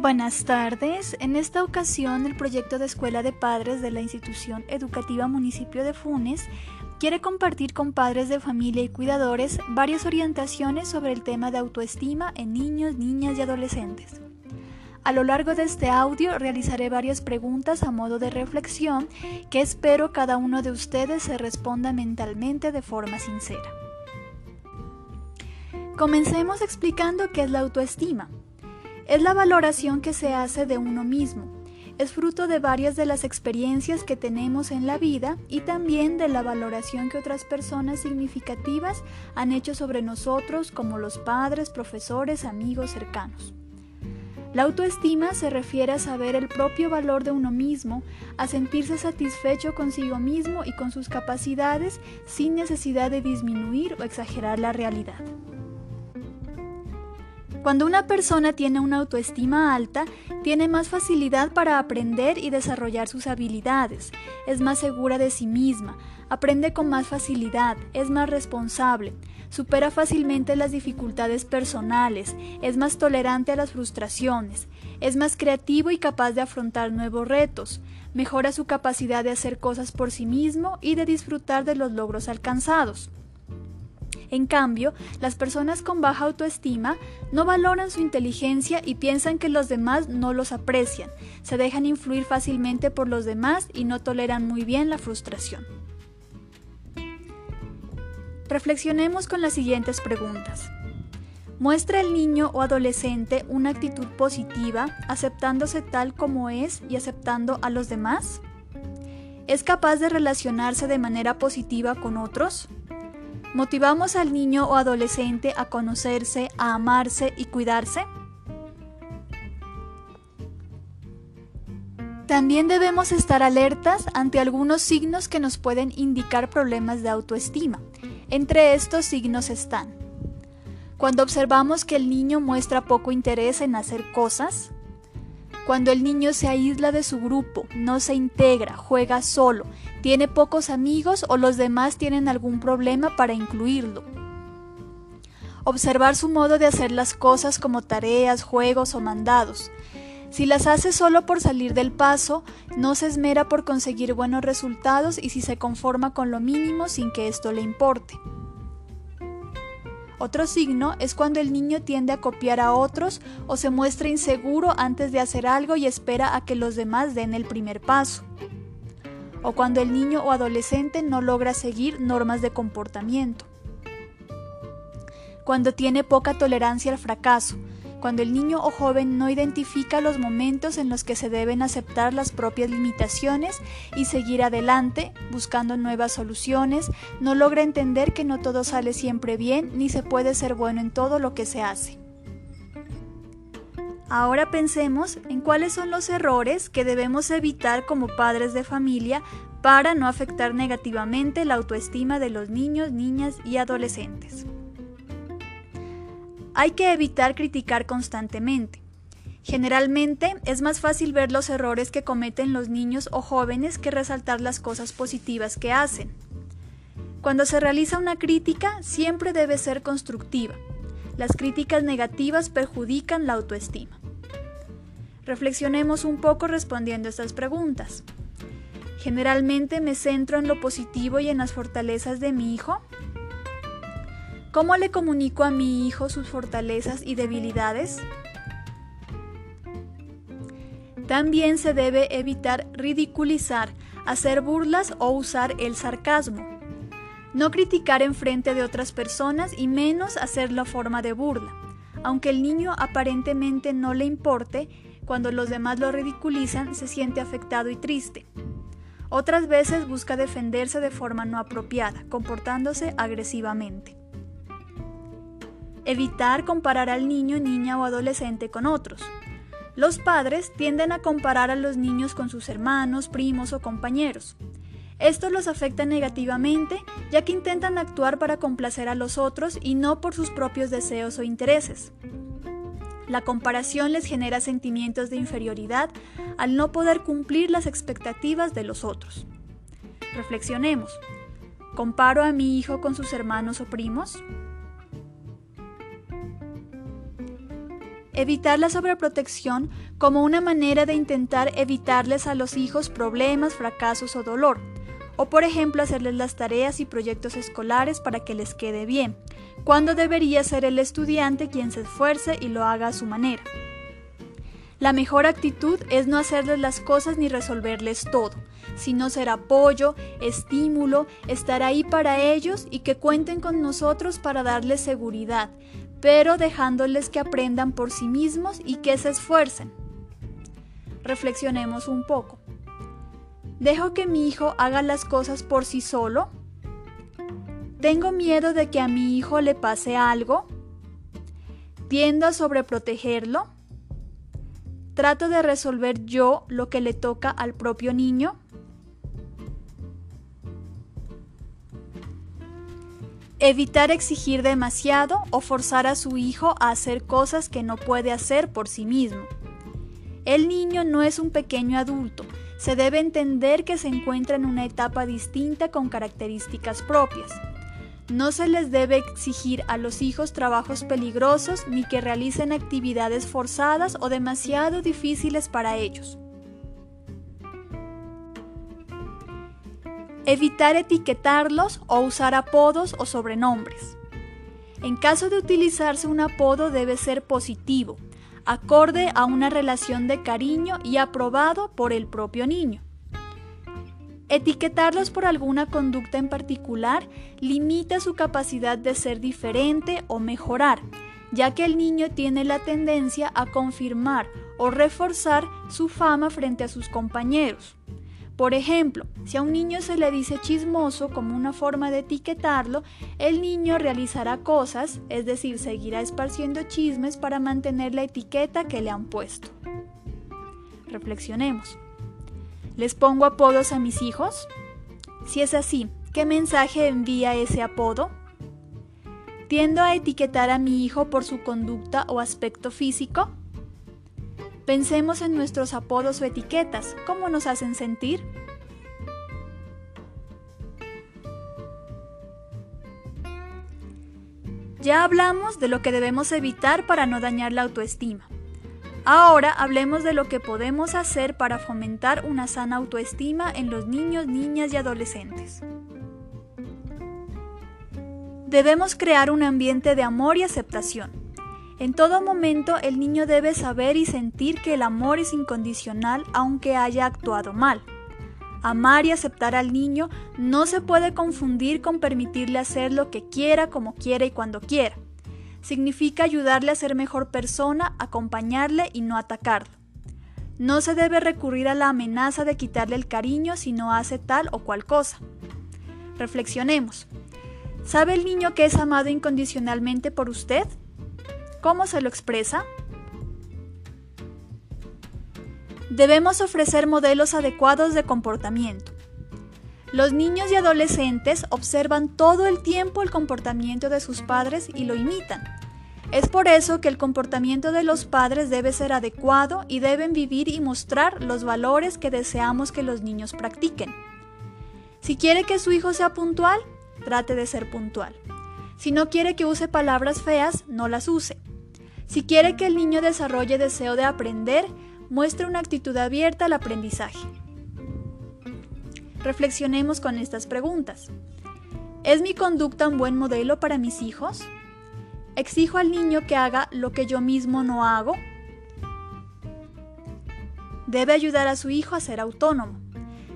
Buenas tardes. En esta ocasión, el proyecto de Escuela de Padres de la Institución Educativa Municipio de Funes quiere compartir con padres de familia y cuidadores varias orientaciones sobre el tema de autoestima en niños, niñas y adolescentes. A lo largo de este audio realizaré varias preguntas a modo de reflexión que espero cada uno de ustedes se responda mentalmente de forma sincera. Comencemos explicando qué es la autoestima. Es la valoración que se hace de uno mismo. Es fruto de varias de las experiencias que tenemos en la vida y también de la valoración que otras personas significativas han hecho sobre nosotros como los padres, profesores, amigos cercanos. La autoestima se refiere a saber el propio valor de uno mismo, a sentirse satisfecho consigo mismo y con sus capacidades sin necesidad de disminuir o exagerar la realidad. Cuando una persona tiene una autoestima alta, tiene más facilidad para aprender y desarrollar sus habilidades, es más segura de sí misma, aprende con más facilidad, es más responsable, supera fácilmente las dificultades personales, es más tolerante a las frustraciones, es más creativo y capaz de afrontar nuevos retos, mejora su capacidad de hacer cosas por sí mismo y de disfrutar de los logros alcanzados. En cambio, las personas con baja autoestima no valoran su inteligencia y piensan que los demás no los aprecian, se dejan influir fácilmente por los demás y no toleran muy bien la frustración. Reflexionemos con las siguientes preguntas. ¿Muestra el niño o adolescente una actitud positiva, aceptándose tal como es y aceptando a los demás? ¿Es capaz de relacionarse de manera positiva con otros? ¿Motivamos al niño o adolescente a conocerse, a amarse y cuidarse? También debemos estar alertas ante algunos signos que nos pueden indicar problemas de autoestima. Entre estos signos están cuando observamos que el niño muestra poco interés en hacer cosas, cuando el niño se aísla de su grupo, no se integra, juega solo, tiene pocos amigos o los demás tienen algún problema para incluirlo. Observar su modo de hacer las cosas como tareas, juegos o mandados. Si las hace solo por salir del paso, no se esmera por conseguir buenos resultados y si se conforma con lo mínimo sin que esto le importe. Otro signo es cuando el niño tiende a copiar a otros o se muestra inseguro antes de hacer algo y espera a que los demás den el primer paso. O cuando el niño o adolescente no logra seguir normas de comportamiento. Cuando tiene poca tolerancia al fracaso, cuando el niño o joven no identifica los momentos en los que se deben aceptar las propias limitaciones y seguir adelante buscando nuevas soluciones, no logra entender que no todo sale siempre bien ni se puede ser bueno en todo lo que se hace. Ahora pensemos en cuáles son los errores que debemos evitar como padres de familia para no afectar negativamente la autoestima de los niños, niñas y adolescentes. Hay que evitar criticar constantemente. Generalmente es más fácil ver los errores que cometen los niños o jóvenes que resaltar las cosas positivas que hacen. Cuando se realiza una crítica, siempre debe ser constructiva. Las críticas negativas perjudican la autoestima. Reflexionemos un poco respondiendo estas preguntas. Generalmente me centro en lo positivo y en las fortalezas de mi hijo ¿Cómo le comunico a mi hijo sus fortalezas y debilidades? También se debe evitar ridiculizar, hacer burlas o usar el sarcasmo. No criticar en frente de otras personas y menos hacerlo forma de burla. Aunque el niño aparentemente no le importe, cuando los demás lo ridiculizan se siente afectado y triste. Otras veces busca defenderse de forma no apropiada, comportándose agresivamente. Evitar comparar al niño, niña o adolescente con otros. Los padres tienden a comparar a los niños con sus hermanos, primos o compañeros. Esto los afecta negativamente ya que intentan actuar para complacer a los otros y no por sus propios deseos o intereses. La comparación les genera sentimientos de inferioridad al no poder cumplir las expectativas de los otros. Reflexionemos. ¿Comparo a mi hijo con sus hermanos o primos? Evitar la sobreprotección como una manera de intentar evitarles a los hijos problemas, fracasos o dolor. O por ejemplo hacerles las tareas y proyectos escolares para que les quede bien, cuando debería ser el estudiante quien se esfuerce y lo haga a su manera. La mejor actitud es no hacerles las cosas ni resolverles todo, sino ser apoyo, estímulo, estar ahí para ellos y que cuenten con nosotros para darles seguridad, pero dejándoles que aprendan por sí mismos y que se esfuercen. Reflexionemos un poco. ¿Dejo que mi hijo haga las cosas por sí solo? ¿Tengo miedo de que a mi hijo le pase algo? ¿Tiendo a sobreprotegerlo? ¿Trato de resolver yo lo que le toca al propio niño? Evitar exigir demasiado o forzar a su hijo a hacer cosas que no puede hacer por sí mismo. El niño no es un pequeño adulto, se debe entender que se encuentra en una etapa distinta con características propias. No se les debe exigir a los hijos trabajos peligrosos ni que realicen actividades forzadas o demasiado difíciles para ellos. Evitar etiquetarlos o usar apodos o sobrenombres. En caso de utilizarse un apodo debe ser positivo, acorde a una relación de cariño y aprobado por el propio niño. Etiquetarlos por alguna conducta en particular limita su capacidad de ser diferente o mejorar, ya que el niño tiene la tendencia a confirmar o reforzar su fama frente a sus compañeros. Por ejemplo, si a un niño se le dice chismoso como una forma de etiquetarlo, el niño realizará cosas, es decir, seguirá esparciendo chismes para mantener la etiqueta que le han puesto. Reflexionemos. ¿Les pongo apodos a mis hijos? Si es así, ¿qué mensaje envía ese apodo? ¿Tiendo a etiquetar a mi hijo por su conducta o aspecto físico? Pensemos en nuestros apodos o etiquetas, ¿cómo nos hacen sentir? Ya hablamos de lo que debemos evitar para no dañar la autoestima. Ahora hablemos de lo que podemos hacer para fomentar una sana autoestima en los niños, niñas y adolescentes. Debemos crear un ambiente de amor y aceptación. En todo momento el niño debe saber y sentir que el amor es incondicional aunque haya actuado mal. Amar y aceptar al niño no se puede confundir con permitirle hacer lo que quiera, como quiera y cuando quiera. Significa ayudarle a ser mejor persona, acompañarle y no atacarlo. No se debe recurrir a la amenaza de quitarle el cariño si no hace tal o cual cosa. Reflexionemos. ¿Sabe el niño que es amado incondicionalmente por usted? ¿Cómo se lo expresa? Debemos ofrecer modelos adecuados de comportamiento. Los niños y adolescentes observan todo el tiempo el comportamiento de sus padres y lo imitan. Es por eso que el comportamiento de los padres debe ser adecuado y deben vivir y mostrar los valores que deseamos que los niños practiquen. Si quiere que su hijo sea puntual, trate de ser puntual. Si no quiere que use palabras feas, no las use. Si quiere que el niño desarrolle deseo de aprender, muestre una actitud abierta al aprendizaje. Reflexionemos con estas preguntas. ¿Es mi conducta un buen modelo para mis hijos? ¿Exijo al niño que haga lo que yo mismo no hago? Debe ayudar a su hijo a ser autónomo.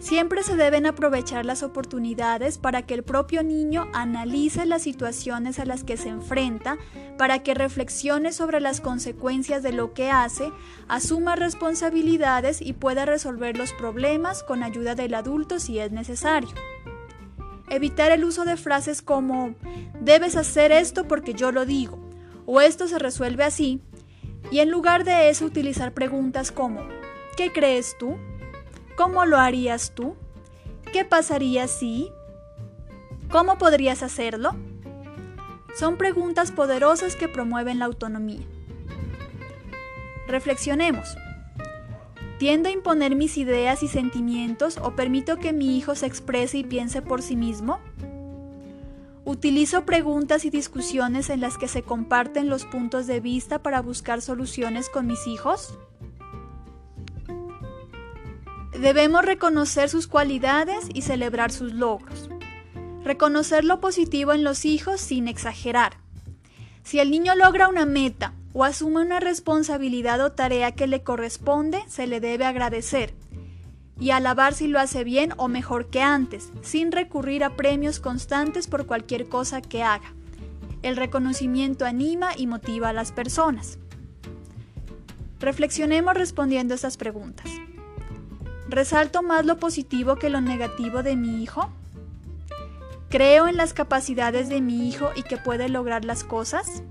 Siempre se deben aprovechar las oportunidades para que el propio niño analice las situaciones a las que se enfrenta, para que reflexione sobre las consecuencias de lo que hace, asuma responsabilidades y pueda resolver los problemas con ayuda del adulto si es necesario. Evitar el uso de frases como debes hacer esto porque yo lo digo o esto se resuelve así y en lugar de eso utilizar preguntas como ¿qué crees tú? ¿Cómo lo harías tú? ¿Qué pasaría si? ¿Cómo podrías hacerlo? Son preguntas poderosas que promueven la autonomía. Reflexionemos. ¿Tiendo a imponer mis ideas y sentimientos o permito que mi hijo se exprese y piense por sí mismo? Utilizo preguntas y discusiones en las que se comparten los puntos de vista para buscar soluciones con mis hijos. Debemos reconocer sus cualidades y celebrar sus logros. Reconocer lo positivo en los hijos sin exagerar. Si el niño logra una meta o asume una responsabilidad o tarea que le corresponde, se le debe agradecer y alabar si lo hace bien o mejor que antes, sin recurrir a premios constantes por cualquier cosa que haga. El reconocimiento anima y motiva a las personas. Reflexionemos respondiendo estas preguntas. ¿Resalto más lo positivo que lo negativo de mi hijo? ¿Creo en las capacidades de mi hijo y que puede lograr las cosas?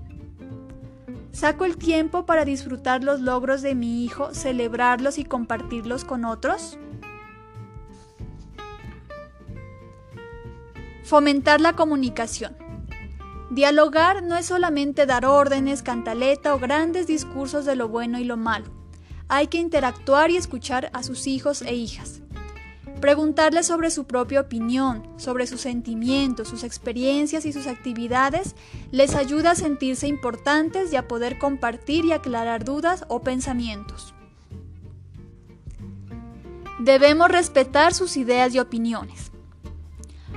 ¿Saco el tiempo para disfrutar los logros de mi hijo, celebrarlos y compartirlos con otros? Fomentar la comunicación. Dialogar no es solamente dar órdenes, cantaleta o grandes discursos de lo bueno y lo malo. Hay que interactuar y escuchar a sus hijos e hijas. Preguntarles sobre su propia opinión, sobre sus sentimientos, sus experiencias y sus actividades les ayuda a sentirse importantes y a poder compartir y aclarar dudas o pensamientos. Debemos respetar sus ideas y opiniones.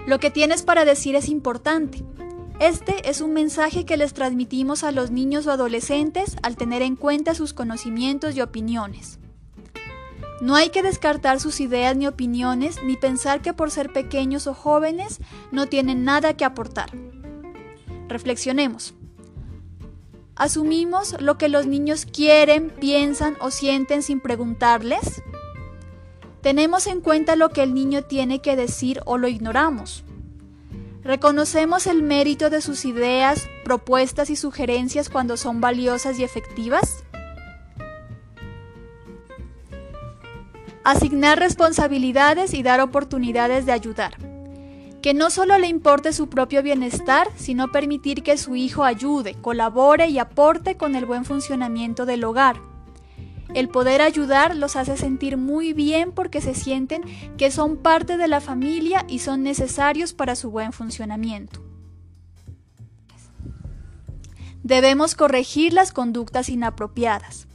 Lo que tienes para decir es importante. Este es un mensaje que les transmitimos a los niños o adolescentes al tener en cuenta sus conocimientos y opiniones. No hay que descartar sus ideas ni opiniones ni pensar que por ser pequeños o jóvenes no tienen nada que aportar. Reflexionemos. ¿Asumimos lo que los niños quieren, piensan o sienten sin preguntarles? ¿Tenemos en cuenta lo que el niño tiene que decir o lo ignoramos? ¿Reconocemos el mérito de sus ideas, propuestas y sugerencias cuando son valiosas y efectivas? Asignar responsabilidades y dar oportunidades de ayudar. Que no solo le importe su propio bienestar, sino permitir que su hijo ayude, colabore y aporte con el buen funcionamiento del hogar. El poder ayudar los hace sentir muy bien porque se sienten que son parte de la familia y son necesarios para su buen funcionamiento. Debemos corregir las conductas inapropiadas.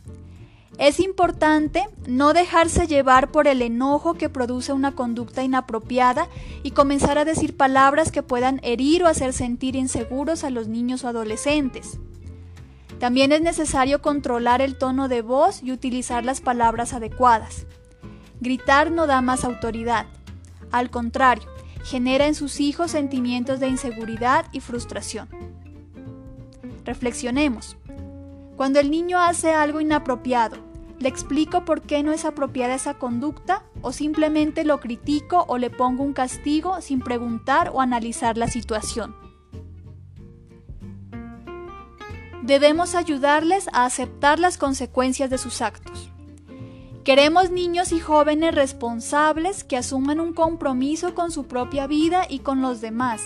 Es importante no dejarse llevar por el enojo que produce una conducta inapropiada y comenzar a decir palabras que puedan herir o hacer sentir inseguros a los niños o adolescentes. También es necesario controlar el tono de voz y utilizar las palabras adecuadas. Gritar no da más autoridad. Al contrario, genera en sus hijos sentimientos de inseguridad y frustración. Reflexionemos. Cuando el niño hace algo inapropiado, ¿le explico por qué no es apropiada esa conducta o simplemente lo critico o le pongo un castigo sin preguntar o analizar la situación? Debemos ayudarles a aceptar las consecuencias de sus actos. Queremos niños y jóvenes responsables que asuman un compromiso con su propia vida y con los demás,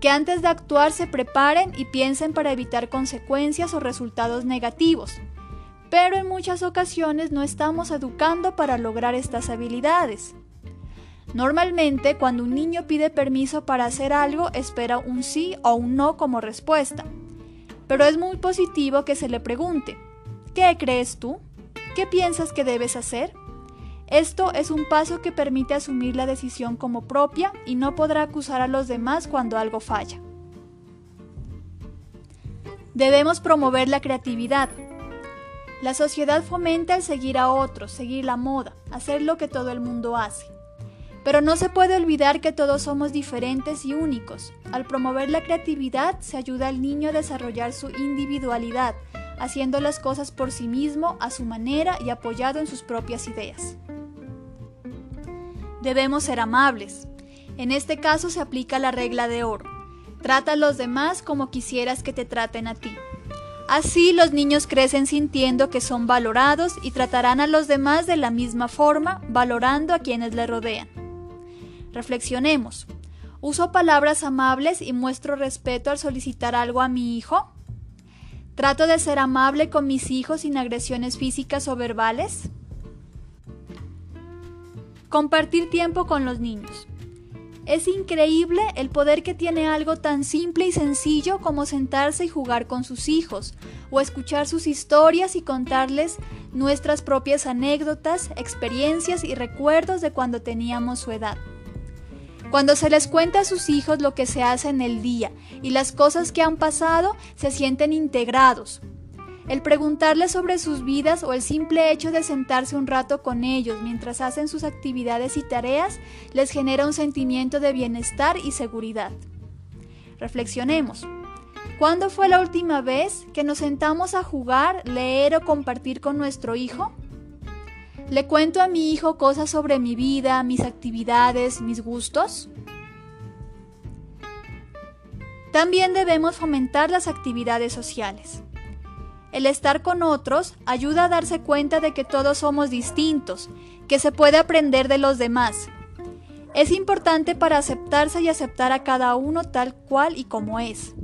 que antes de actuar se preparen y piensen para evitar consecuencias o resultados negativos. Pero en muchas ocasiones no estamos educando para lograr estas habilidades. Normalmente, cuando un niño pide permiso para hacer algo, espera un sí o un no como respuesta. Pero es muy positivo que se le pregunte, ¿qué crees tú? ¿Qué piensas que debes hacer? Esto es un paso que permite asumir la decisión como propia y no podrá acusar a los demás cuando algo falla. Debemos promover la creatividad. La sociedad fomenta el seguir a otros, seguir la moda, hacer lo que todo el mundo hace. Pero no se puede olvidar que todos somos diferentes y únicos. Al promover la creatividad se ayuda al niño a desarrollar su individualidad, haciendo las cosas por sí mismo, a su manera y apoyado en sus propias ideas. Debemos ser amables. En este caso se aplica la regla de oro. Trata a los demás como quisieras que te traten a ti. Así los niños crecen sintiendo que son valorados y tratarán a los demás de la misma forma, valorando a quienes le rodean. Reflexionemos. ¿Uso palabras amables y muestro respeto al solicitar algo a mi hijo? ¿Trato de ser amable con mis hijos sin agresiones físicas o verbales? Compartir tiempo con los niños. Es increíble el poder que tiene algo tan simple y sencillo como sentarse y jugar con sus hijos, o escuchar sus historias y contarles nuestras propias anécdotas, experiencias y recuerdos de cuando teníamos su edad. Cuando se les cuenta a sus hijos lo que se hace en el día y las cosas que han pasado, se sienten integrados, el preguntarles sobre sus vidas o el simple hecho de sentarse un rato con ellos mientras hacen sus actividades y tareas les genera un sentimiento de bienestar y seguridad. Reflexionemos. ¿Cuándo fue la última vez que nos sentamos a jugar, leer o compartir con nuestro hijo? ¿Le cuento a mi hijo cosas sobre mi vida, mis actividades, mis gustos? También debemos fomentar las actividades sociales. El estar con otros ayuda a darse cuenta de que todos somos distintos, que se puede aprender de los demás. Es importante para aceptarse y aceptar a cada uno tal cual y como es.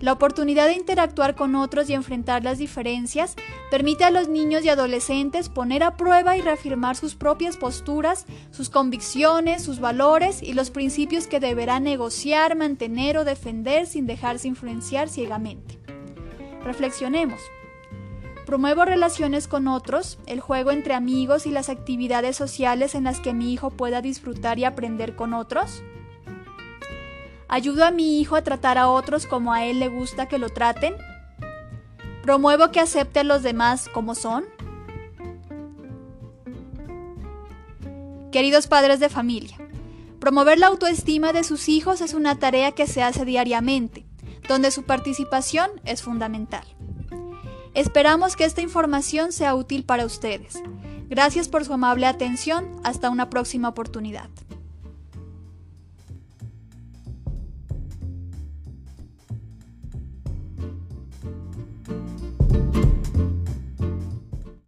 La oportunidad de interactuar con otros y enfrentar las diferencias permite a los niños y adolescentes poner a prueba y reafirmar sus propias posturas, sus convicciones, sus valores y los principios que deberán negociar, mantener o defender sin dejarse influenciar ciegamente. Reflexionemos. Promuevo relaciones con otros, el juego entre amigos y las actividades sociales en las que mi hijo pueda disfrutar y aprender con otros. ¿Ayudo a mi hijo a tratar a otros como a él le gusta que lo traten? ¿Promuevo que acepte a los demás como son? Queridos padres de familia, promover la autoestima de sus hijos es una tarea que se hace diariamente donde su participación es fundamental. Esperamos que esta información sea útil para ustedes. Gracias por su amable atención. Hasta una próxima oportunidad.